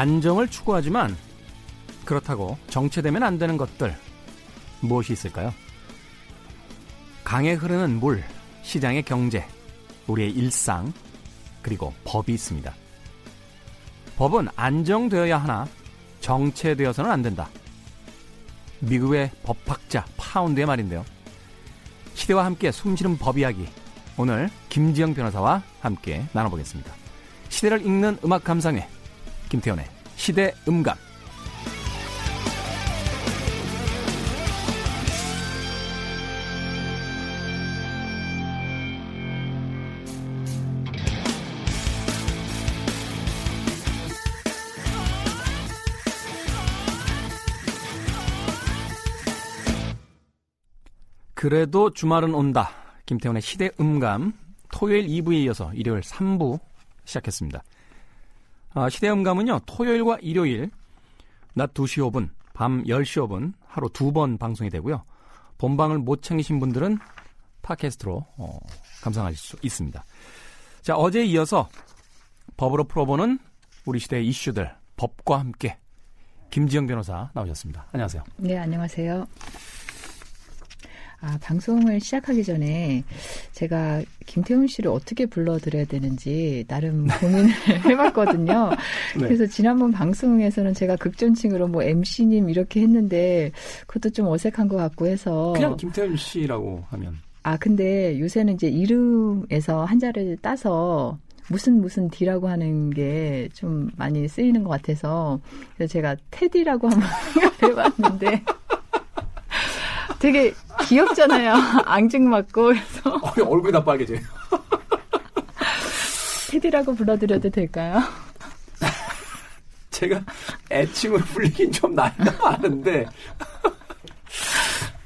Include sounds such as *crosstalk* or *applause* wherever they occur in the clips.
안정을 추구하지만 그렇다고 정체되면 안 되는 것들 무엇이 있을까요? 강에 흐르는 물, 시장의 경제, 우리의 일상, 그리고 법이 있습니다. 법은 안정되어야 하나 정체되어서는 안 된다. 미국의 법학자 파운드의 말인데요. 시대와 함께 숨쉬는 법 이야기. 오늘 김지영 변호사와 함께 나눠보겠습니다. 시대를 읽는 음악 감상회. 김태현의 시대 음감. 그래도 주말은 온다. 김태훈의 시대 음감. 토요일 2부에 이어서 일요일 3부 시작했습니다. 아, 시대 음감은요, 토요일과 일요일, 낮 2시 5분, 밤 10시 5분, 하루 두 번 방송이 되고요. 본방을 못 챙기신 분들은 팟캐스트로 어, 감상하실 수 있습니다. 자, 어제에 이어서 법으로 풀어보는 우리 시대의 이슈들, 법과 함께 김지영 변호사 나오셨습니다. 안녕하세요. 네, 안녕하세요. 아, 방송을 시작하기 전에 제가 김태훈 씨를 어떻게 불러드려야 되는지 나름 *laughs* 고민을 해봤거든요. *laughs* 네. 그래서 지난번 방송에서는 제가 극존칭으로 뭐 MC님 이렇게 했는데 그것도 좀 어색한 것 같고 해서. 그냥 김태훈 씨라고 하면. 아, 근데 요새는 이제 이름에서 한자를 따서 무슨 무슨 D라고 하는 게 좀 많이 쓰이는 것 같아서 그래서 제가 테디라고 한번 *laughs* 해봤는데 되게 귀엽잖아요. *laughs* 앙증맞고 그래서. 어, 얼굴이 다 빨개져요. 테디라고 불러드려도 될까요? 제가 애칭으로 불리긴 좀 나이가 많은데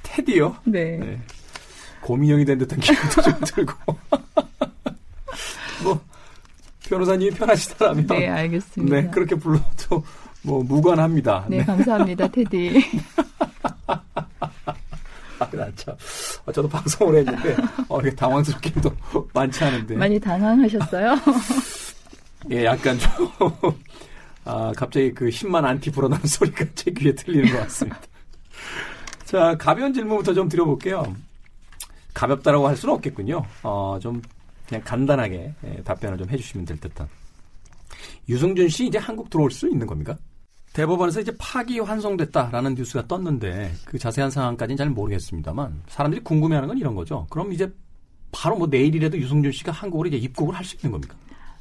테디요? 네. 네. 고민형이 된 듯한 기분도 좀 들고. 뭐 변호사님이 편하시다라면 네 알겠습니다. 네 그렇게 불러도 뭐 무관합니다. 네, 네. 감사합니다 테디. *laughs* 아, 참. 어, 저도 방송을 했는데, 어, 이게 당황스럽게도 *laughs* 많지 않은데. 많이 당황하셨어요? *laughs* 예, 약간 좀, *laughs* 아, 갑자기 그 10만 안티 불어나는 소리가 제 귀에 들리는 것 같습니다. 자, 가벼운 질문부터 좀 드려볼게요. 가볍다라고 할 수는 없겠군요. 어, 좀 그냥 간단하게 예, 답변을 좀 해주시면 될 듯한. 유승준 씨 이제 한국 들어올 수 있는 겁니까? 대법원에서 이제 파기 환송됐다라는 뉴스가 떴는데 그 자세한 상황까지는 잘 모르겠습니다만 사람들이 궁금해하는 건 이런 거죠. 그럼 이제 바로 뭐 내일이라도 유승준 씨가 한국으로 이제 입국을 할 수 있는 겁니까?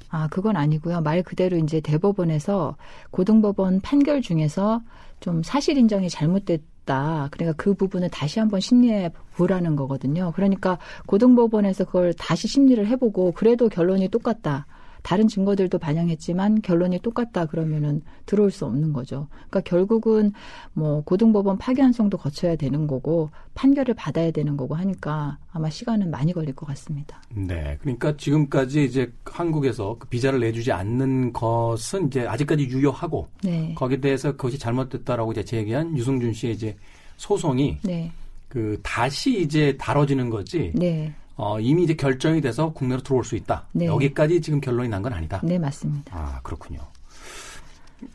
아, 그건 아니고요. 말 그대로 이제 대법원에서 고등법원 판결 중에서 좀 사실 인정이 잘못됐 다. 그러니까 그 부분을 다시 한번 심리해 보라는 거거든요. 그러니까 고등법원에서 그걸 다시 심리를 해보고 그래도 결론이 똑같다. 다른 증거들도 반영했지만 결론이 똑같다 그러면은 들어올 수 없는 거죠. 그러니까 결국은 뭐 고등법원 파기환송도 거쳐야 되는 거고 판결을 받아야 되는 거고 하니까 아마 시간은 많이 걸릴 것 같습니다. 네. 그러니까 지금까지 이제 한국에서 그 비자를 내주지 않는 것은 이제 아직까지 유효하고 네. 거기에 대해서 그것이 잘못됐다라고 이제 제기한 유승준 씨의 이제 소송이 네. 그 다시 이제 다뤄지는 거지. 네. 어, 이미 이제 결정이 돼서 국내로 들어올 수 있다. 네. 여기까지 지금 결론이 난 건 아니다. 네, 맞습니다. 아, 그렇군요.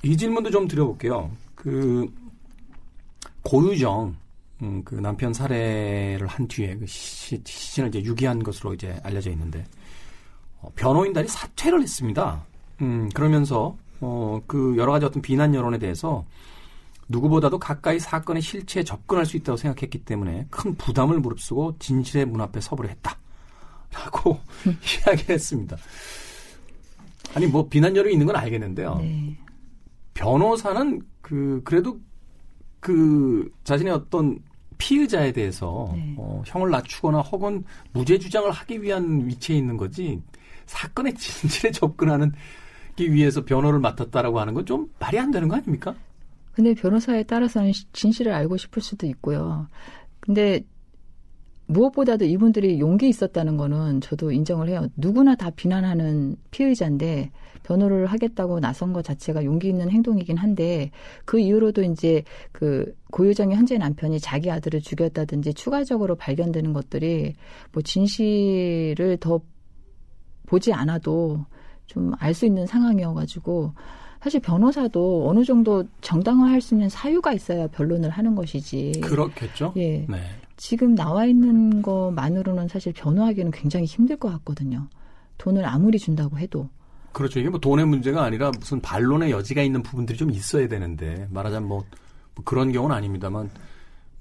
이 질문도 좀 드려볼게요. 그, 고유정, 음, 그 남편 살해를 한 뒤에 그 시, 시신을 이제 유기한 것으로 이제 알려져 있는데, 어, 변호인단이 사퇴를 했습니다. 음, 그러면서, 어, 그 여러 가지 어떤 비난 여론에 대해서 누구보다도 가까이 사건의 실체에 접근할 수 있다고 생각했기 때문에 큰 부담을 무릅쓰고 진실의 문 앞에 서보려 했다. 라고 *laughs* 이야기를 했습니다. 아니, 뭐, 비난 여론이 있는 건 알겠는데요. 네. 변호사는 그, 그래도 그 자신의 어떤 피의자에 대해서 네. 어, 형을 낮추거나 혹은 무죄 주장을 하기 위한 위치에 있는 거지 사건의 진실에 접근하는 기 위해서 변호를 맡았다라고 하는 건 좀 말이 안 되는 거 아닙니까? 근데 변호사에 따라서는 진실을 알고 싶을 수도 있고요. 근데 무엇보다도 이분들이 용기 있었다는 거는 저도 인정을 해요. 누구나 다 비난하는 피의자인데 변호를 하겠다고 나선 것 자체가 용기 있는 행동이긴 한데 그 이후로도 이제 그 고유정의 현재 남편이 자기 아들을 죽였다든지 추가적으로 발견되는 것들이 뭐 진실을 더 보지 않아도 좀 알 수 있는 상황이어가지고 사실 변호사도 어느 정도 정당화할 수 있는 사유가 있어야 변론을 하는 것이지. 그렇겠죠. 예. 네. 지금 나와 있는 것만으로는 사실 변호하기는 굉장히 힘들 것 같거든요. 돈을 아무리 준다고 해도. 그렇죠. 이게 뭐 돈의 문제가 아니라 무슨 반론의 여지가 있는 부분들이 좀 있어야 되는데 말하자면 뭐, 뭐 그런 경우는 아닙니다만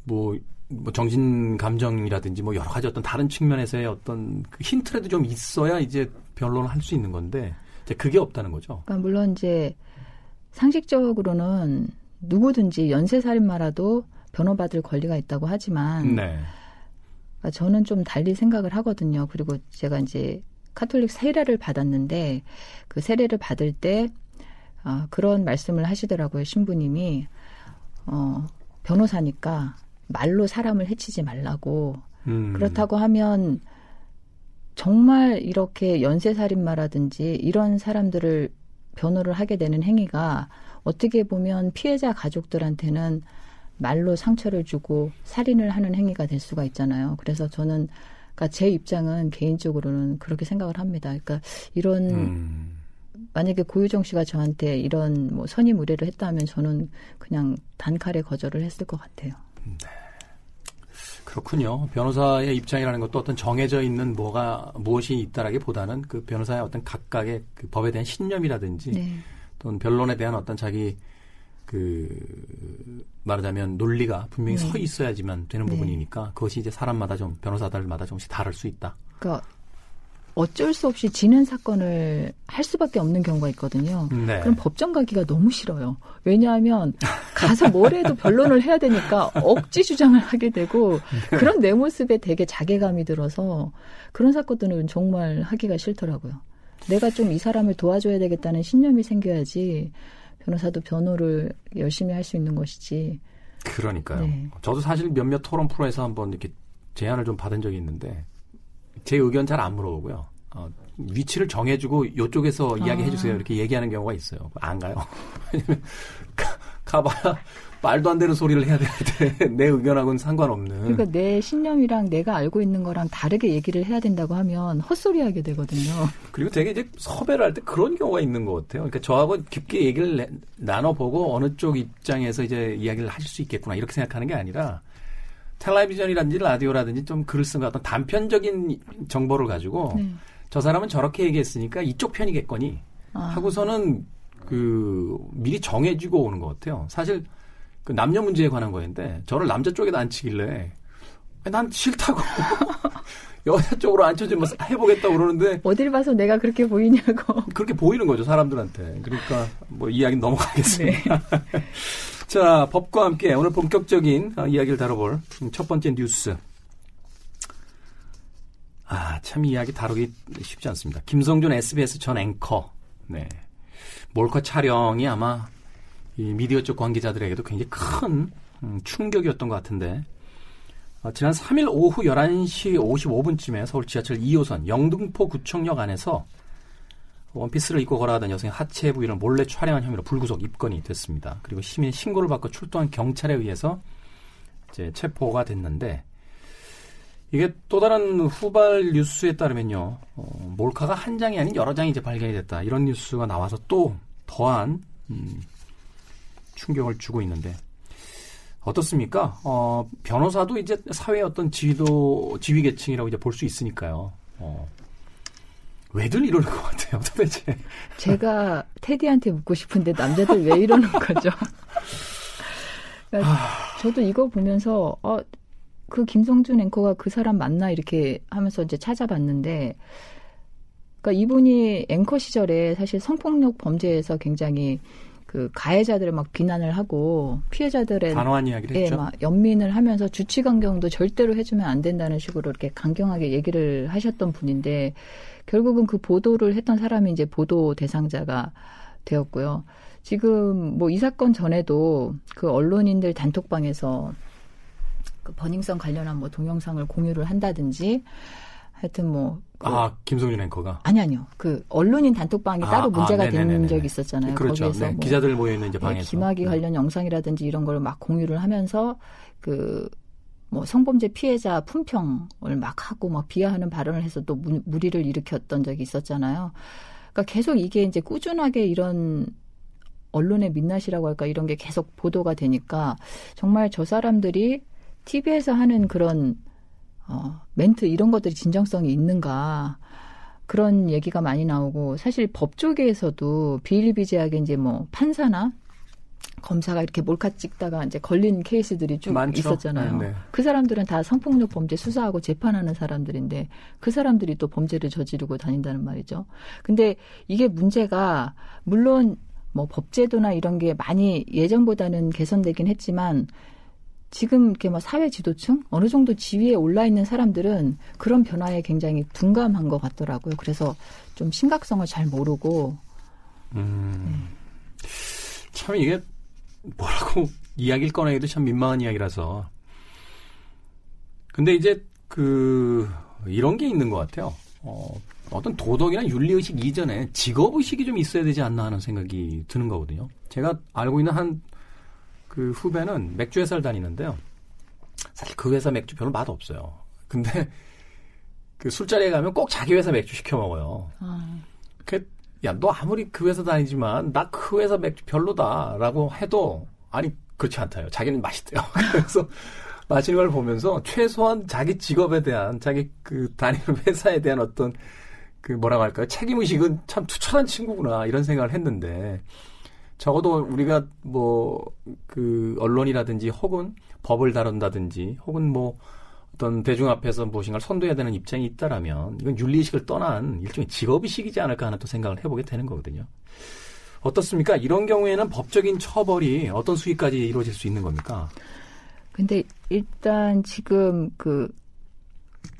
뭐, 뭐 정신 감정이라든지 뭐 여러 가지 어떤 다른 측면에서의 어떤 그 힌트라도 좀 있어야 이제 변론을 할 수 있는 건데 이제 그게 없다는 거죠. 그러니까 물론 이제 상식적으로는 누구든지 연쇄살인마라도 변호받을 권리가 있다고 하지만 네. 그러니까 저는 좀 달리 생각을 하거든요. 그리고 제가 이제 카톨릭 세례를 받았는데 그 세례를 받을 때 아, 그런 말씀을 하시더라고요. 신부님이 어, 변호사니까 말로 사람을 해치지 말라고. 음. 그렇다고 하면 정말 이렇게 연쇄살인마라든지 이런 사람들을 변호를 하게 되는 행위가 어떻게 보면 피해자 가족들한테는 말로 상처를 주고 살인을 하는 행위가 될 수가 있잖아요. 그래서 저는 그러니까 제 입장은 개인적으로는 그렇게 생각을 합니다. 그러니까 이런 음. 만약에 고유정 씨가 저한테 이런 뭐 선임 의뢰를 했다면 저는 그냥 단칼에 거절을 했을 것 같아요. 네. 그렇군요. 변호사의 입장이라는 것도 어떤 정해져 있는 뭐가 무엇이 있다라기보다는 그 변호사의 어떤 각각의 그 법에 대한 신념이라든지 네. 또는 변론에 대한 어떤 자기 그 말하자면 논리가 분명히 네. 서 있어야지만 되는 네. 부분이니까 그것이 이제 사람마다 좀 변호사들마다 조금씩 다를 수 있다. 그러니까 어쩔 수 없이 지는 사건을 할 수밖에 없는 경우가 있거든요. 네. 그럼 법정 가기가 너무 싫어요. 왜냐하면 가서 뭘 해도 변론을 해야 되니까 억지 주장을 하게 되고 네. 그런 내 모습에 되게 자괴감이 들어서 그런 사건들은 정말 하기가 싫더라고요. 내가 좀 이 사람을 도와줘야 되겠다는 신념이 생겨야지 변호사도 변호를 열심히 할 수 있는 것이지. 그러니까요. 네. 저도 사실 몇몇 토론 프로에서 한번 이렇게 제안을 좀 받은 적이 있는데 제 의견 잘 안 물어보고요. 어, 위치를 정해주고 이쪽에서 아. 이야기해 주세요 이렇게 얘기하는 경우가 있어요. 안 가요. *laughs* 가봐야 말도 안 되는 소리를 해야 되는데 내 의견하고는 상관없는. 그러니까 내 신념이랑 내가 알고 있는 거랑 다르게 얘기를 해야 된다고 하면 헛소리하게 되거든요. 그리고 되게 이제 섭외를 할 때 그런 경우가 있는 것 같아요. 그러니까 저하고 깊게 얘기를 내, 나눠보고 어느 쪽 입장에서 이제 이야기를 하실 수 있겠구나 이렇게 생각하는 게 아니라 텔레비전이라든지 라디오라든지 좀 글을 쓴 어떤 단편적인 정보를 가지고 네. 저 사람은 저렇게 얘기했으니까 이쪽 편이겠거니 아. 하고서는 그 미리 정해지고 오는 것 같아요. 사실 그 남녀 문제에 관한 거였는데 저를 남자 쪽에다 앉히길래 난 싫다고 *laughs* 여자 쪽으로 앉혀주면 해보겠다고 그러는데 어딜 봐서 내가 그렇게 보이냐고 그렇게 보이는 거죠 사람들한테 그러니까 뭐 이야기 넘어가겠습니다. 네. *laughs* 자 법과 함께 오늘 본격적인 어, 이야기를 다뤄볼 첫 번째 뉴스. 아, 참 이야기 다루기 쉽지 않습니다. 김성준 SBS 전 앵커. 네. 몰카 촬영이 아마 이 미디어 쪽 관계자들에게도 굉장히 큰 음, 충격이었던 것 같은데 어, 지난 3일 오후 11시 55분쯤에 서울 지하철 2호선 영등포 구청역 안에서 원피스를 입고 걸어가던 여성의 하체 부위를 몰래 촬영한 혐의로 불구속 입건이 됐습니다. 그리고 시민 신고를 받고 출동한 경찰에 의해서 이제 체포가 됐는데 이게 또 다른 후발 뉴스에 따르면요, 어, 몰카가 한 장이 아닌 여러 장이 이제 발견이 됐다 이런 뉴스가 나와서 또 더한 음, 충격을 주고 있는데 어떻습니까? 어, 변호사도 이제 사회의 어떤 지도 지위 계층이라고 이제 볼 수 있으니까요. 어, 왜들 이러는 것 같아요, 도대체. 제가 테디한테 묻고 싶은데 남자들 왜 이러는 거죠? 그러니까 저도 이거 보면서 어, 그 김성준 앵커가 그 사람 맞나 이렇게 하면서 이제 찾아봤는데, 그러니까 이분이 앵커 시절에 사실 성폭력 범죄에서 굉장히 그 가해자들을 막 비난을 하고 피해자들의 단호한 이야기를 예, 했죠. 막 연민을 하면서 주치 강경도 절대로 해주면 안 된다는 식으로 이렇게 강경하게 얘기를 하셨던 분인데 결국은 그 보도를 했던 사람이 이제 보도 대상자가 되었고요. 지금 뭐 이 사건 전에도 그 언론인들 단톡방에서 그 버닝썬 관련한 뭐 동영상을 공유를 한다든지 하여튼 뭐. 그 아, 김성준 앵커가? 아니, 아니요. 그, 언론인 단톡방이 아, 따로 문제가 아, 된 적이 있었잖아요. 그렇죠. 거기에서 네, 뭐 기자들 모여있는 이제 네, 방에서. 네, 김학의 관련 영상이라든지 이런 걸 막 공유를 하면서 그, 뭐 성범죄 피해자 품평을 막 하고 막 비하하는 발언을 해서 또 무, 무리를 일으켰던 적이 있었잖아요. 그러니까 계속 이게 이제 꾸준하게 이런 언론의 민낯이라고 할까 이런 게 계속 보도가 되니까 정말 저 사람들이 TV에서 하는 그런 어, 멘트 이런 것들이 진정성이 있는가 그런 얘기가 많이 나오고 사실 법조계에서도 비일비재하게 이제 뭐 판사나 검사가 이렇게 몰카 찍다가 이제 걸린 케이스들이 쭉 많죠. 있었잖아요. 네, 네. 그 사람들은 다 성폭력 범죄 수사하고 재판하는 사람들인데 그 사람들이 또 범죄를 저지르고 다닌다는 말이죠. 근데 이게 문제가 물론 뭐 법제도나 이런 게 많이 예전보다는 개선되긴 했지만 지금 이렇게 뭐 사회 지도층 어느 정도 지위에 올라 있는 사람들은 그런 변화에 굉장히 둔감한 것 같더라고요. 그래서 좀 심각성을 잘 모르고. 음, 네. 참 이게 뭐라고 *laughs* 이야기를 꺼내기도 참 민망한 이야기라서. 근데 이제 그 이런 게 있는 것 같아요. 어, 어떤 도덕이나 윤리의식 이전에 직업의식이 좀 있어야 되지 않나 하는 생각이 드는 거거든요. 제가 알고 있는 한 그 후배는 맥주 회사를 다니는데요. 사실 그 회사 맥주 별로 맛 없어요. 근데 *laughs* 그 술자리에 가면 꼭 자기 회사 맥주 시켜 먹어요. 아. 그, 야, 너 아무리 그 회사 다니지만 나 그 회사 맥주 별로다라고 해도 아니 그렇지 않다요. 자기는 맛있대요. *laughs* 그래서 마시는 걸 보면서 최소한 자기 직업에 대한 자기 그 다니는 *laughs* 회사에 대한 어떤 그 뭐라고 할까요? 책임의식은 참 투철한 친구구나 이런 생각을 했는데 적어도 우리가 뭐 그 언론이라든지 혹은 법을 다룬다든지 혹은 뭐 어떤 대중 앞에서 무엇인가를 선도해야 되는 입장이 있다라면 이건 윤리의식을 떠난 일종의 직업의식이지 않을까 하는 또 생각을 해보게 되는 거거든요. 어떻습니까? 이런 경우에는 법적인 처벌이 어떤 수위까지 이루어질 수 있는 겁니까? 근데 일단 지금 그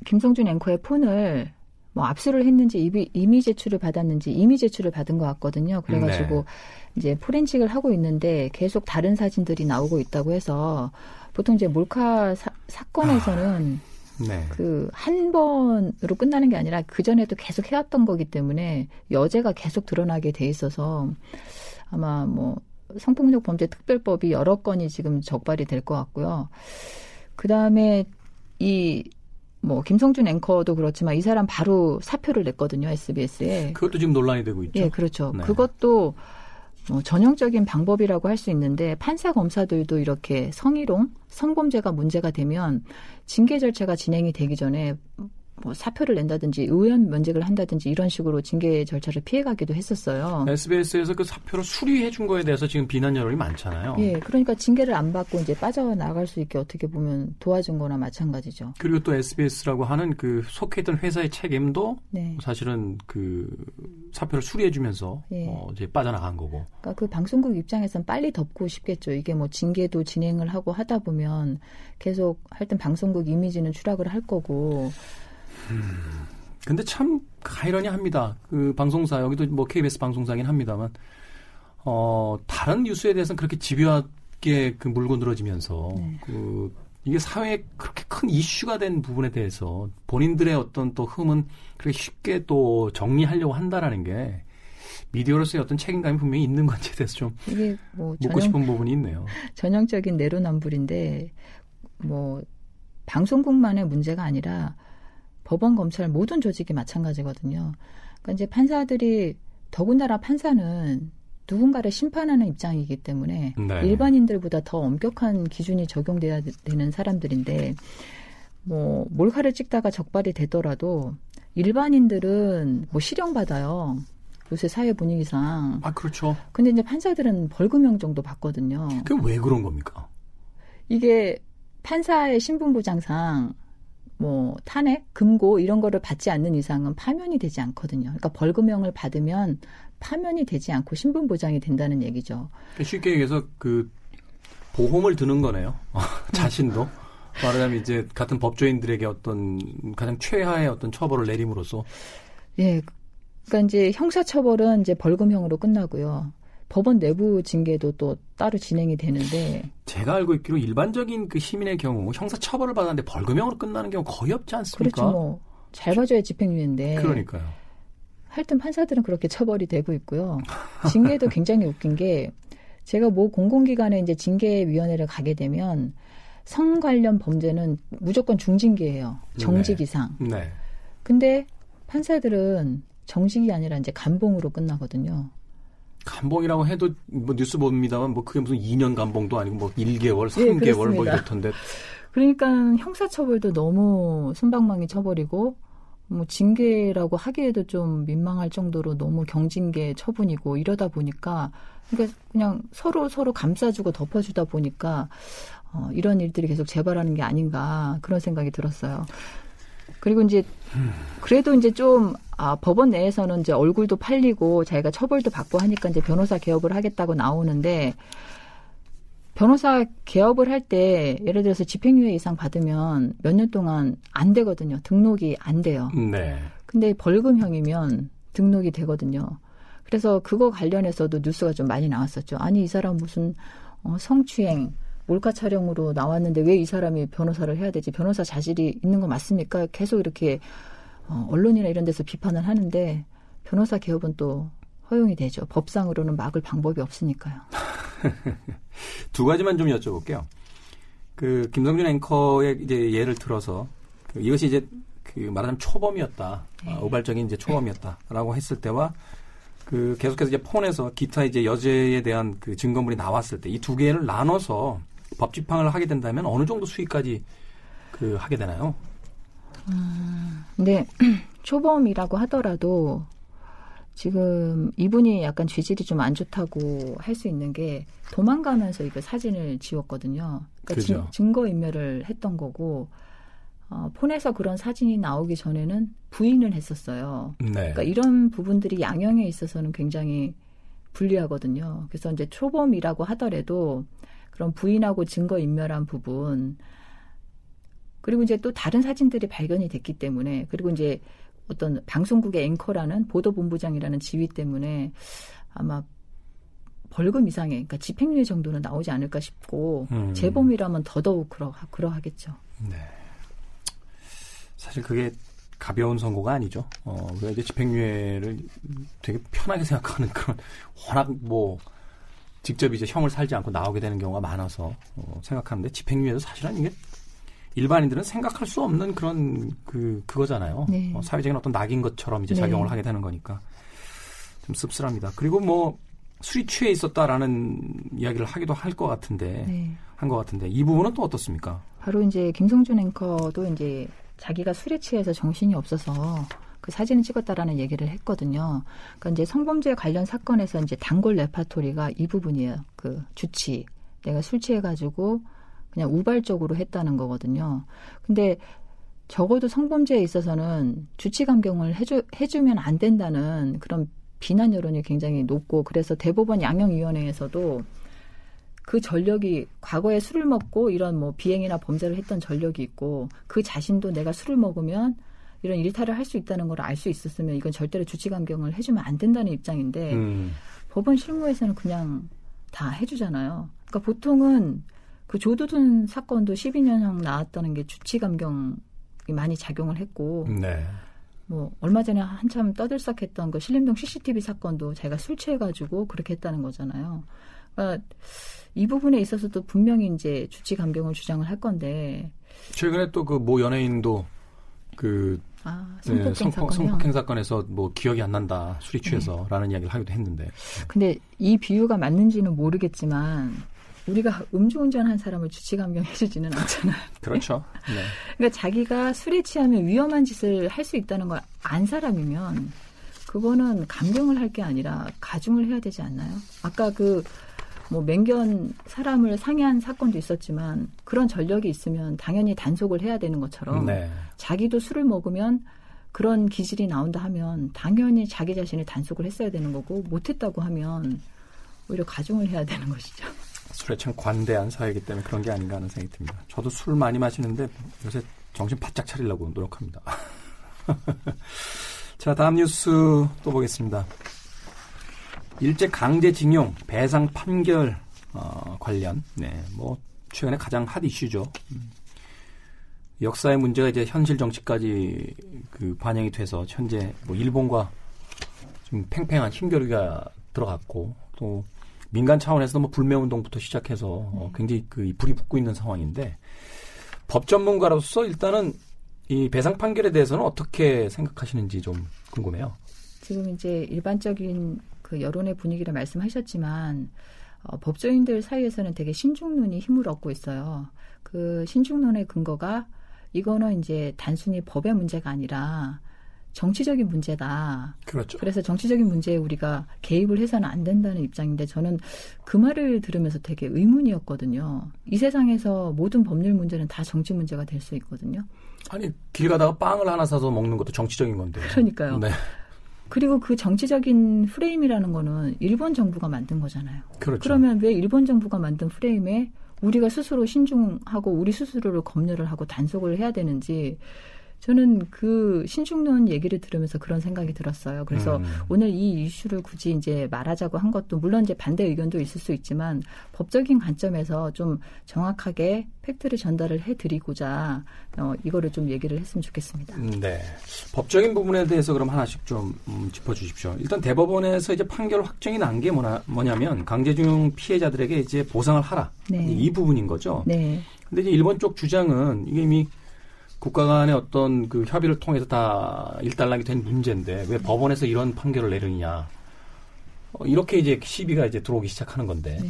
김성준 앵커의 폰을 뭐 압수를 했는지 이미, 이미 제출을 받았는지 이미 제출을 받은 것 같거든요. 그래가지고 네. 이제 포렌식을 하고 있는데 계속 다른 사진들이 나오고 있다고 해서 보통 이제 몰카 사, 건에서는 아, 네. 그한 번으로 끝나는 게 아니라 그 전에도 계속 해왔던 거기 때문에 여죄가 계속 드러나게 돼 있어서 아마 뭐 성폭력 범죄 특별법이 여러 건이 지금 적발이 될 것 같고요. 그 다음에 이 뭐 김성준 앵커도 그렇지만 이 사람 바로 사표를 냈거든요 SBS에. 그것도 지금 논란이 되고 있죠. 예, 그렇죠. 네. 그것도 뭐 전형적인 방법이라고 할 수 있는데 판사 검사들도 이렇게 성희롱, 성범죄가 문제가 되면 징계 절차가 진행이 되기 전에 뭐 사표를 낸다든지 의원 면직을 한다든지 이런 식으로 징계 절차를 피해가기도 했었어요. SBS에서 그 사표를 수리해 준 거에 대해서 지금 비난 여론이 많잖아요. 예, 그러니까 징계를 안 받고 이제 빠져나갈 수 있게 어떻게 보면 도와준 거나 마찬가지죠. 그리고 또 SBS라고 하는 그 속해 있던 회사의 책임도 네. 사실은 그 사표를 수리해 주면서 예. 어, 이제 빠져나간 거고. 그러니까 그 방송국 입장에선 빨리 덮고 싶겠죠. 이게 뭐 징계도 진행을 하고 하다 보면 계속 하여튼 방송국 이미지는 추락을 할 거고 음. 근데 참 아이러니합니다. 그 방송사 여기도 뭐 KBS 방송사긴 합니다만 어 다른 뉴스에 대해서는 그렇게 집요하게 그 물고 늘어지면서 네. 그 이게 사회에 그렇게 큰 이슈가 된 부분에 대해서 본인들의 어떤 또 흠은 그렇게 쉽게 또 정리하려고 한다라는 게 미디어로서의 어떤 책임감이 분명히 있는 건지에 대해서 좀 이게 뭐 묻고 전형, 싶은 부분이 있네요. 전형적인 내로남불인데 뭐 방송국만의 문제가 아니라 법원, 검찰 모든 조직이 마찬가지거든요. 그러니까 이제 판사들이 더군다나 판사는 누군가를 심판하는 입장이기 때문에 네. 일반인들보다 더 엄격한 기준이 적용돼야 되는 사람들인데 뭐 몰카를 찍다가 적발이 되더라도 일반인들은 뭐 실형 받아요. 요새 사회 분위기상. 아 그렇죠. 근데 이제 판사들은 벌금형 정도 받거든요. 그게 왜 그런 겁니까? 이게 판사의 신분 보장상 뭐 탄핵, 금고 이런 거를 받지 않는 이상은 파면이 되지 않거든요. 그러니까 벌금형을 받으면 파면이 되지 않고 신분 보장이 된다는 얘기죠. 쉽게 얘기해서 그 보험을 드는 거네요. *laughs* 자신도. 말하자면 이제 같은 법조인들에게 어떤 가장 최하의 어떤 처벌을 내림으로써 예. 그러니까 이제 형사 처벌은 이제 벌금형으로 끝나고요. 법원 내부 징계도 또 따로 진행이 되는데 제가 알고 있기로 일반적인 그 시민의 경우 형사 처벌을 받았는데 벌금형으로 끝나는 경우 거의 없지 않습니까? 그렇죠. 뭐. 잘 봐줘야 집행유예인데. 그러니까요. 하여튼 판사들은 그렇게 처벌이 되고 있고요. 징계도 *laughs* 굉장히 웃긴 게 제가 뭐 공공기관에 이제 징계위원회를 가게 되면 성 관련 범죄는 무조건 중징계예요. 정직 네. 이상. 네. 근데 판사들은 정직이 아니라 이제 감봉으로 끝나거든요. 감봉이라고 해도 뭐 뉴스 봅니다만 뭐 그게 무슨 2년 감봉도 아니고 뭐 1개월, 3개월 예, 뭐 이렇던데. *laughs* 그러니까 형사처벌도 너무 순방망이 쳐버리고 뭐 징계라고 하기에도 좀 민망할 정도로 너무 경징계 처분이고 이러다 보니까 그러니까 그냥 서로 서로 감싸주고 덮어주다 보니까 어, 이런 일들이 계속 재발하는 게 아닌가 그런 생각이 들었어요. 그리고 이제 그래도 이제 좀 아, 법원 내에서는 이제 얼굴도 팔리고 자기가 처벌도 받고 하니까 이제 변호사 개업을 하겠다고 나오는데 변호사 개업을 할 때 예를 들어서 집행유예 이상 받으면 몇 년 동안 안 되거든요. 등록이 안 돼요. 네. 근데 벌금형이면 등록이 되거든요. 그래서 그거 관련해서도 뉴스가 좀 많이 나왔었죠. 아니 이 사람 무슨 어, 성추행 몰카 촬영으로 나왔는데 왜 이 사람이 변호사를 해야 되지? 변호사 자질이 있는 거 맞습니까? 계속 이렇게 어, 언론이나 이런 데서 비판을 하는데 변호사 개업은 또 허용이 되죠. 법상으로는 막을 방법이 없으니까요. *laughs* 두 가지만 좀 여쭤볼게요. 그 김성준 앵커의 이제 예를 들어서 그 이것이 이제 그 말하자면 초범이었다, 네. 아, 우발적인 이제 초범이었다라고 했을 때와 그 계속해서 이제 폰에서 기타 이제 여죄에 대한 그 증거물이 나왔을 때 이 두 개를 나눠서 법 집행을 하게 된다면 어느 정도 수익까지 그 하게 되나요? 음, 네. *clears throat* 초범이라고 하더라도 지금 이분이 약간 죄질이 좀 안 좋다고 할 수 있는 게 도망가면서 이거 사진을 지웠거든요. 그러니까 증거 인멸을 했던 거고 어, 폰에서 그런 사진이 나오기 전에는 부인을 했었어요. 네. 그러니까 이런 부분들이 양형에 있어서는 굉장히 불리하거든요. 그래서 이제 초범이라고 하더라도 그런 부인하고 증거 인멸한 부분 그리고 이제 또 다른 사진들이 발견이 됐기 때문에 그리고 이제 어떤 방송국의 앵커라는 보도본부장이라는 지위 때문에 아마 벌금 이상의 그러니까 집행유예 정도는 나오지 않을까 싶고 음. 재범이라면 더더욱 그러 그러하겠죠. 네. 사실 그게 가벼운 선고가 아니죠. 어, 우리가 이제 집행유예를 되게 편하게 생각하는 그런 워낙 뭐 직접 이제 형을 살지 않고 나오게 되는 경우가 많아서 어, 생각하는데 집행유예도 사실은 이게 일반인들은 생각할 수 없는 그런 그 그거잖아요. 네. 어, 사회적인 어떤 낙인 것처럼 이제 네. 작용을 네. 하게 되는 거니까 좀 씁쓸합니다. 그리고 뭐 술이 취해 있었다라는 이야기를 하기도 할 것 같은데 네. 한것 같은데 이 부분은 또 어떻습니까? 바로 이제 김성준 앵커도 이제 자기가 술에 취해서 정신이 없어서 그 사진을 찍었다라는 얘기를 했거든요. 그러니까 이제 성범죄 관련 사건에서 이제 단골 레파토리가 이 부분이에요. 그 주치. 내가 술 취해가지고 그냥 우발적으로 했다는 거거든요. 근데 적어도 성범죄에 있어서는 주치 감경을 해주, 해주면 안 된다는 그런 비난 여론이 굉장히 높고 그래서 대법원 양형위원회에서도 그 전력이 과거에 술을 먹고 이런 뭐 비행이나 범죄를 했던 전력이 있고 그 자신도 내가 술을 먹으면 이런 일탈을 할 수 있다는 걸 알 수 있었으면 이건 절대로 주치 감경을 해주면 안 된다는 입장인데 음. 법원 실무에서는 그냥 다 해주잖아요. 그러니까 보통은 그 조두둔 사건도 12년형 나왔다는 게 주치 감경이 많이 작용을 했고 네. 뭐 얼마 전에 한참 떠들썩했던 그 신림동 CCTV 사건도 자기가 술 취해가지고 그렇게 했다는 거잖아요. 그러니까 이 부분에 있어서도 분명히 이제 주치 감경을 주장을 할 건데 최근에 또 그 모 연예인도 그 아, 성폭행, 네, 성폭, 성폭행 사건에서 뭐 기억이 안 난다 술이 취해서라는 네. 이야기를 하기도 했는데. 근데 이 비유가 맞는지는 모르겠지만 우리가 음주운전한 사람을 주치감경해주지는 않잖아요. *laughs* 그렇죠. 네. 그러니까 자기가 술에 취하면 위험한 짓을 할 수 있다는 걸 안 사람이면 그거는 감경을 할 게 아니라 가중을 해야 되지 않나요? 아까 그 뭐 맹견 사람을 상해한 사건도 있었지만 그런 전력이 있으면 당연히 단속을 해야 되는 것처럼 네. 자기도 술을 먹으면 그런 기질이 나온다 하면 당연히 자기 자신을 단속을 했어야 되는 거고 못했다고 하면 오히려 가중을 해야 되는 것이죠. 술에 참 관대한 사회이기 때문에 그런 게 아닌가 하는 생각이 듭니다. 저도 술 많이 마시는데 요새 정신 바짝 차리려고 노력합니다. *laughs* 자, 다음 뉴스 또 보겠습니다. 일제 강제징용 배상 판결 어, 관련, 네, 뭐 최근에 가장 핫 이슈죠. 음. 역사의 문제가 이제 현실 정치까지 그 반영이 돼서 현재 뭐 일본과 좀 팽팽한 힘겨루기가 들어갔고 또 민간 차원에서 뭐 불매 운동부터 시작해서 어, 굉장히 그 불이 붙고 있는 상황인데 법 전문가로서 일단은 이 배상 판결에 대해서는 어떻게 생각하시는지 좀 궁금해요. 지금 이제 일반적인 그 여론의 분위기를 말씀하셨지만 어, 법조인들 사이에서는 되게 신중론이 힘을 얻고 있어요. 그 신중론의 근거가 이거는 이제 단순히 법의 문제가 아니라 정치적인 문제다. 그렇죠. 그래서 정치적인 문제에 우리가 개입을 해서는 안 된다는 입장인데 저는 그 말을 들으면서 되게 의문이었거든요. 이 세상에서 모든 법률 문제는 다 정치 문제가 될 수 있거든요. 아니 길 가다가 빵을 하나 사서 먹는 것도 정치적인 건데. 그러니까요. 네. 그리고 그 정치적인 프레임이라는 거는 일본 정부가 만든 거잖아요. 그렇죠. 그러면 왜 일본 정부가 만든 프레임에 우리가 스스로 신중하고 우리 스스로를 검열을 하고 단속을 해야 되는지 저는 그 신중론 얘기를 들으면서 그런 생각이 들었어요. 그래서 음. 오늘 이 이슈를 굳이 이제 말하자고 한 것도 물론 이제 반대 의견도 있을 수 있지만 법적인 관점에서 좀 정확하게 팩트를 전달을 해드리고자 어, 이거를 좀 얘기를 했으면 좋겠습니다. 음, 네. 법적인 부분에 대해서 그럼 하나씩 좀 음, 짚어주십시오. 일단 대법원에서 이제 판결 확정이 난 게 뭐냐면 강제징용 피해자들에게 이제 보상을 하라. 네. 이 부분인 거죠. 네. 근데 이제 일본 쪽 주장은 이게 이미 국가 간의 어떤 그 협의를 통해서 다 일단락이 된 문제인데 왜 법원에서 이런 판결을 내리느냐. 어, 이렇게 이제 시비가 이제 들어오기 시작하는 건데 네.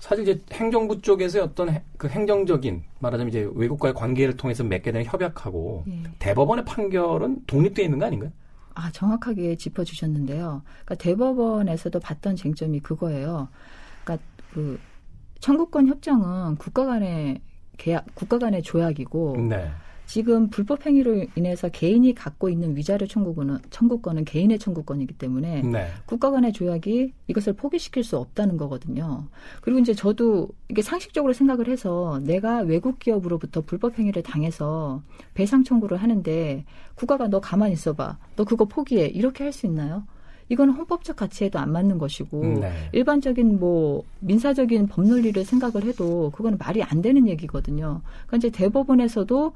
사실 이제 행정부 쪽에서의 어떤 해- 그 행정적인 말하자면 이제 외국과의 관계를 통해서 맺게 되는 협약하고 예. 대법원의 판결은 독립되어 있는 거 아닌가요? 아, 정확하게 짚어주셨는데요. 그러니까 대법원에서도 봤던 쟁점이 그거예요. 그러니까 그 청구권 협정은 국가 간의 계약, 국가 간의 조약이고 네. 지금 불법 행위로 인해서 개인이 갖고 있는 위자료 청구권은 청구권은 개인의 청구권이기 때문에 네. 국가 간의 조약이 이것을 포기시킬 수 없다는 거거든요. 그리고 이제 저도 이게 상식적으로 생각을 해서 내가 외국 기업으로부터 불법 행위를 당해서 배상 청구를 하는데 국가가 너 가만히 있어봐. 너 그거 포기해. 이렇게 할 수 있나요? 이건 헌법적 가치에도 안 맞는 것이고 네. 일반적인 뭐 민사적인 법논리를 생각을 해도 그거는 말이 안 되는 얘기거든요. 그러니까 이제 대법원에서도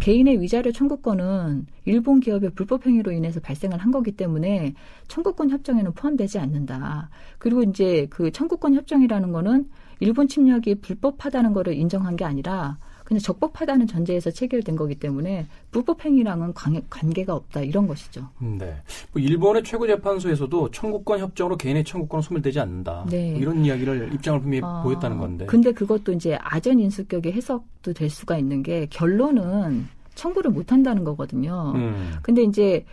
개인의 위자료 청구권은 일본 기업의 불법 행위로 인해서 발생을 한 거기 때문에 청구권 협정에는 포함되지 않는다. 그리고 이제 그 청구권 협정이라는 거는 일본 침략이 불법하다는 거를 인정한 게 아니라 그냥 적법하다는 전제에서 체결된 거기 때문에 불법 행위랑은 관- 관계 가 없다 이런 것이죠. 네. 뭐 일본의 최고재판소에서도 청구권 협정으로 개인의 청구권은 소멸되지 않는다. 네. 뭐 이런 이야기를 입장을 분명히 아, 보였다는 건데. 근데 그것도 이제 아전 인수격의 해석도 될 수가 있는 게 결론은 청구를 못 한다는 거거든요. 음. 근데 이제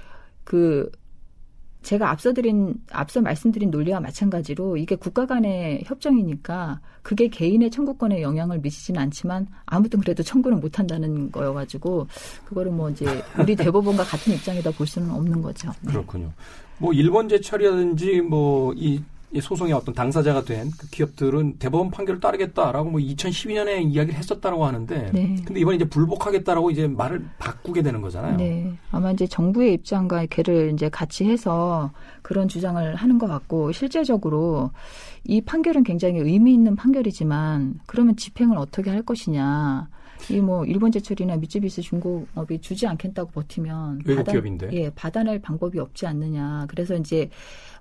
그 제가 앞서 드린 앞서 말씀드린 논리와 마찬가지로 이게 국가 간의 협정이니까 그게 개인의 청구권에 영향을 미치지는 않지만 아무튼 그래도 청구는 못 한다는 거여 가지고 그거를 뭐 이제 우리 대법원과 같은 입장이다 볼 수는 없는 거죠. 네. 그렇군요. 뭐 일본 제철이라든지 뭐 이 소송의 어떤 당사자가 된 그 기업들은 대법원 판결을 따르겠다라고 뭐 2012년에 이야기를 했었다라고 하는데 네. 근데 이번에 이제 불복하겠다라고 이제 말을 바꾸게 되는 거잖아요. 네. 아마 이제 정부의 입장과 걔를 이제 같이 해서 그런 주장을 하는 것 같고 실제적으로 이 판결은 굉장히 의미 있는 판결이지만 그러면 집행을 어떻게 할 것이냐. 이 뭐 일본 제철이나 미쯔비시 중공업이 주지 않겠다고 버티면 외국 기업인데. 예, 받아낼 방법이 없지 않느냐. 그래서 이제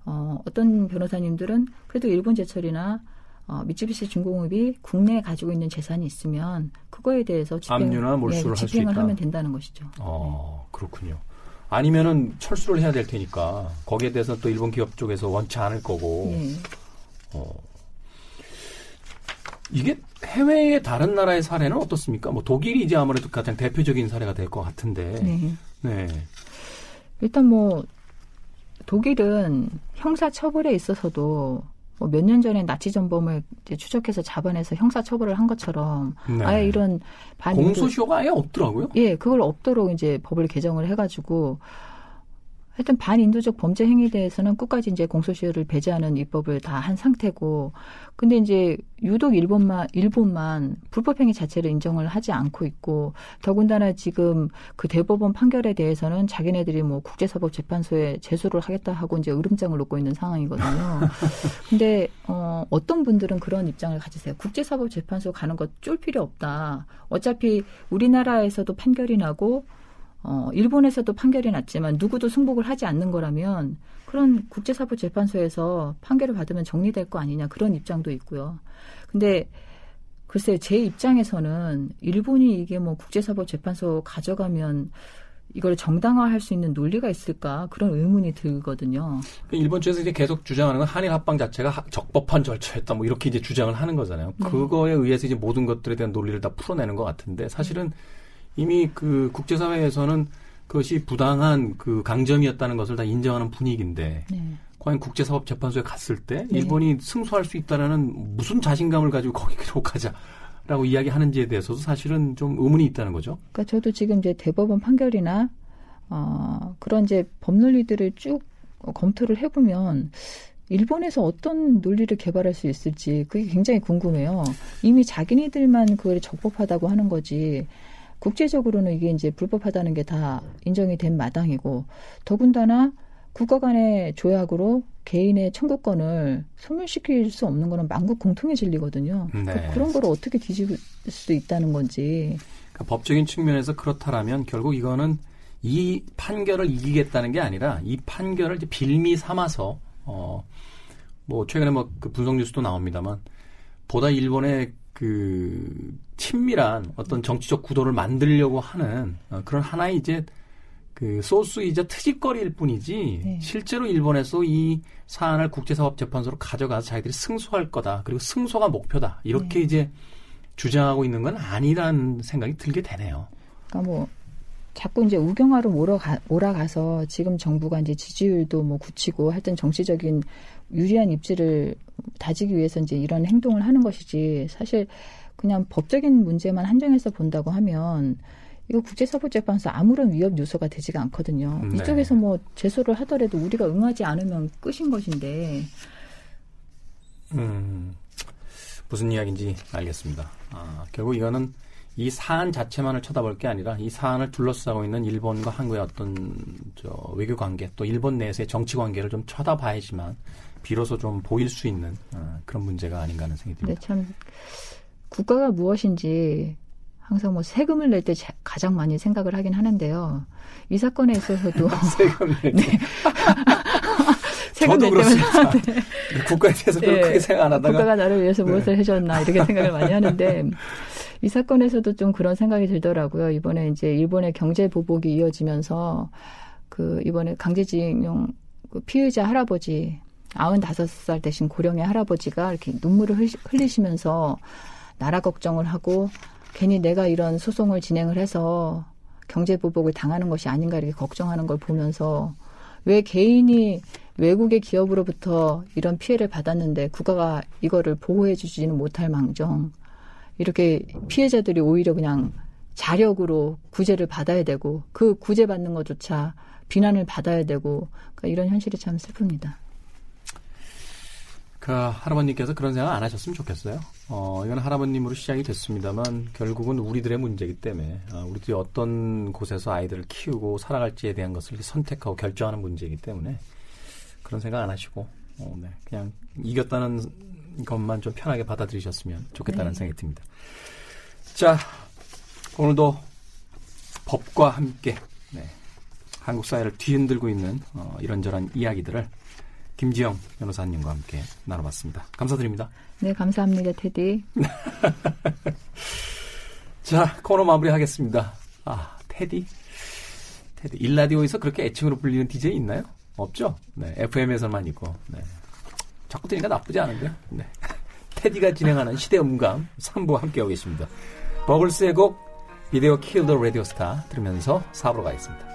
어, 어떤 변호사님들은 그래도 일본 제철이나 어, 미쯔비시 중공업이 국내에 가지고 있는 재산이 있으면 그거에 대해서 집행, 압류나 몰수를 할수 집행을. 하면 된다는 것이죠. 어, 그렇군요. 아니면은 철수를 해야 될 테니까 거기에 대해서 또 일본 기업 쪽에서 원치 않을 거고. 예. 어. 이게 해외의 다른 나라의 사례는 어떻습니까? 뭐 독일이 이제 아무래도 가장 대표적인 사례가 될 것 같은데. 네. 네. 일단 뭐 독일은 형사 처벌에 있어서도 뭐 몇 년 전에 나치 전범을 추적해서 잡아내서 형사 처벌을 한 것처럼 네. 아예 이런 반 공소시효가 아예 없더라고요. 예, 그걸 없도록 이제 법을 개정을 해가지고 하여튼 반인도적 범죄 행위에 대해서는 끝까지 이제 공소시효를 배제하는 입법을 다 한 상태고, 근데 이제 유독 일본만 일본만 불법 행위 자체를 인정을 하지 않고 있고, 더군다나 지금 그 대법원 판결에 대해서는 자기네들이 뭐 국제사법재판소에 제소를 하겠다 하고 이제 으름장을 놓고 있는 상황이거든요. *laughs* 근데 어, 어떤 분들은 그런 입장을 가지세요. 국제사법재판소 가는 것 쫄 필요 없다. 어차피 우리나라에서도 판결이 나고 어, 일본에서도 판결이 났지만 누구도 승복을 하지 않는 거라면 그런 국제사법재판소에서 판결을 받으면 정리될 거 아니냐 그런 입장도 있고요. 근데 글쎄요, 제 입장에서는 일본이 이게 뭐 국제사법재판소 가져가면 이걸 정당화할 수 있는 논리가 있을까 그런 의문이 들거든요. 그 일본 쪽에서 이제 계속 주장하는 건 한일 합방 자체가 적법한 절차였다 뭐 이렇게 이제 주장을 하는 거잖아요. 네. 그거에 의해서 이제 모든 것들에 대한 논리를 다 풀어내는 것 같은데 사실은 이미 그 국제사회에서는 그것이 부당한 그 강점이었다는 것을 다 인정하는 분위기인데 네. 과연 국제사법재판소에 갔을 때 네. 일본이 승소할 수 있다라는 무슨 자신감을 가지고 거기 기록하자. 라고 이야기하는지에 대해서도 사실은 좀 의문이 있다는 거죠. 그러니까 저도 지금 이제 대법원 판결이나 어, 그런 이제 법 논리들을 쭉 검토를 해보면 일본에서 어떤 논리를 개발할 수 있을지 그게 굉장히 궁금해요. 이미 자기네들만 그걸 적법하다고 하는 거지. 국제적으로는 이게 이제 불법하다는 게 다 인정이 된 마당이고 더군다나 국가 간의 조약으로 개인의 청구권을 소멸시킬 수 없는 거는 만국 공통의 진리거든요. 네. 그러니까 그런 걸 어떻게 뒤집을 수 있다는 건지. 그러니까 법적인 측면에서 그렇다라면 결국 이거는 이 판결을 이기겠다는 게 아니라 이 판결을 빌미 삼아서 어 뭐 최근에 뭐 그 분석 뉴스도 나옵니다만 보다 일본의 그 친밀한 어떤 정치적 구도를 만들려고 하는 어, 그런 하나의 이제 그 소스이자 트집거리일 뿐이지 네. 실제로 일본에서 이 사안을 국제사법재판소로 가져가서 자기들이 승소할 거다 그리고 승소가 목표다 이렇게 네. 이제 주장하고 있는 건 아니라는 생각이 들게 되네요. 그러니까 뭐 자꾸 이제 우경화로 몰아가, 몰아가서 지금 정부가 이제 지지율도 뭐 굳히고 하여튼 정치적인 유리한 입지를 다지기 위해서 이제 이런 행동을 하는 것이지 사실 그냥 법적인 문제만 한정해서 본다고 하면 이거 국제사법재판소 아무런 위협 요소가 되지가 않거든요. 네. 이쪽에서 뭐 제소를 하더라도 우리가 응하지 않으면 끝인 것인데. 음, 무슨 이야기인지 알겠습니다. 아, 결국 이거는 이 사안 자체만을 쳐다볼 게 아니라 이 사안을 둘러싸고 있는 일본과 한국의 어떤 저 외교 관계 또 일본 내에서의 정치 관계를 좀 쳐다봐야지만 비로소 좀 보일 수 있는 어, 그런 문제가 아닌가 하는 생각이 듭니다. 네, 참 국가가 무엇인지 항상 뭐 세금을 낼 때 가장 많이 생각을 하긴 하는데요. 이 사건에 있어서도 *laughs* 세금 낼 때. 네. *laughs* 세금 저도 그렇습니다. 네. 국가에 대해서 네. 크게 생각 안 하다가 국가가 나를 위해서 무엇을 네. 해줬나 이렇게 생각을 많이 하는데 이 사건에서도 좀 그런 생각이 들더라고요. 이번에 이제 일본의 경제 보복이 이어지면서 그 이번에 강제징용 그 피의자 할아버지 95살 되신 고령의 할아버지가 이렇게 눈물을 흘리시면서 나라 걱정을 하고 괜히 내가 이런 소송을 진행을 해서 경제 보복을 당하는 것이 아닌가 이렇게 걱정하는 걸 보면서 왜 개인이 외국의 기업으로부터 이런 피해를 받았는데 국가가 이거를 보호해 주지는 못할 망정 이렇게 피해자들이 오히려 그냥 자력으로 구제를 받아야 되고 그 구제 받는 것조차 비난을 받아야 되고 그러니까 이런 현실이 참 슬픕니다. 그 할아버님께서 그런 생각 안 하셨으면 좋겠어요. 어, 이건 할아버님으로 시작이 됐습니다만 결국은 우리들의 문제이기 때문에 어, 우리들이 어떤 곳에서 아이들을 키우고 살아갈지에 대한 것을 선택하고 결정하는 문제이기 때문에 그런 생각 안 하시고 어, 네, 그냥 이겼다는 것만 좀 편하게 받아들이셨으면 좋겠다는 네. 생각이 듭니다. 자, 오늘도 법과 함께 네, 한국 사회를 뒤흔들고 있는 어, 이런저런 이야기들을 김지영 변호사님과 함께 나눠봤습니다. 감사드립니다. 네, 감사합니다, 테디. *laughs* 자, 코너 마무리하겠습니다. 아, 테디? 테디. 일라디오에서 그렇게 애칭으로 불리는 DJ 있나요? 없죠? 네, FM에서만 있고. 네. 자꾸 들으니까 나쁘지 않은데요? 네. *laughs* 테디가 진행하는 시대 음감 3부 함께하고 계십니다. 버글스의 곡 비디오 킬더 라디오 스타 들으면서 4부로 가겠습니다.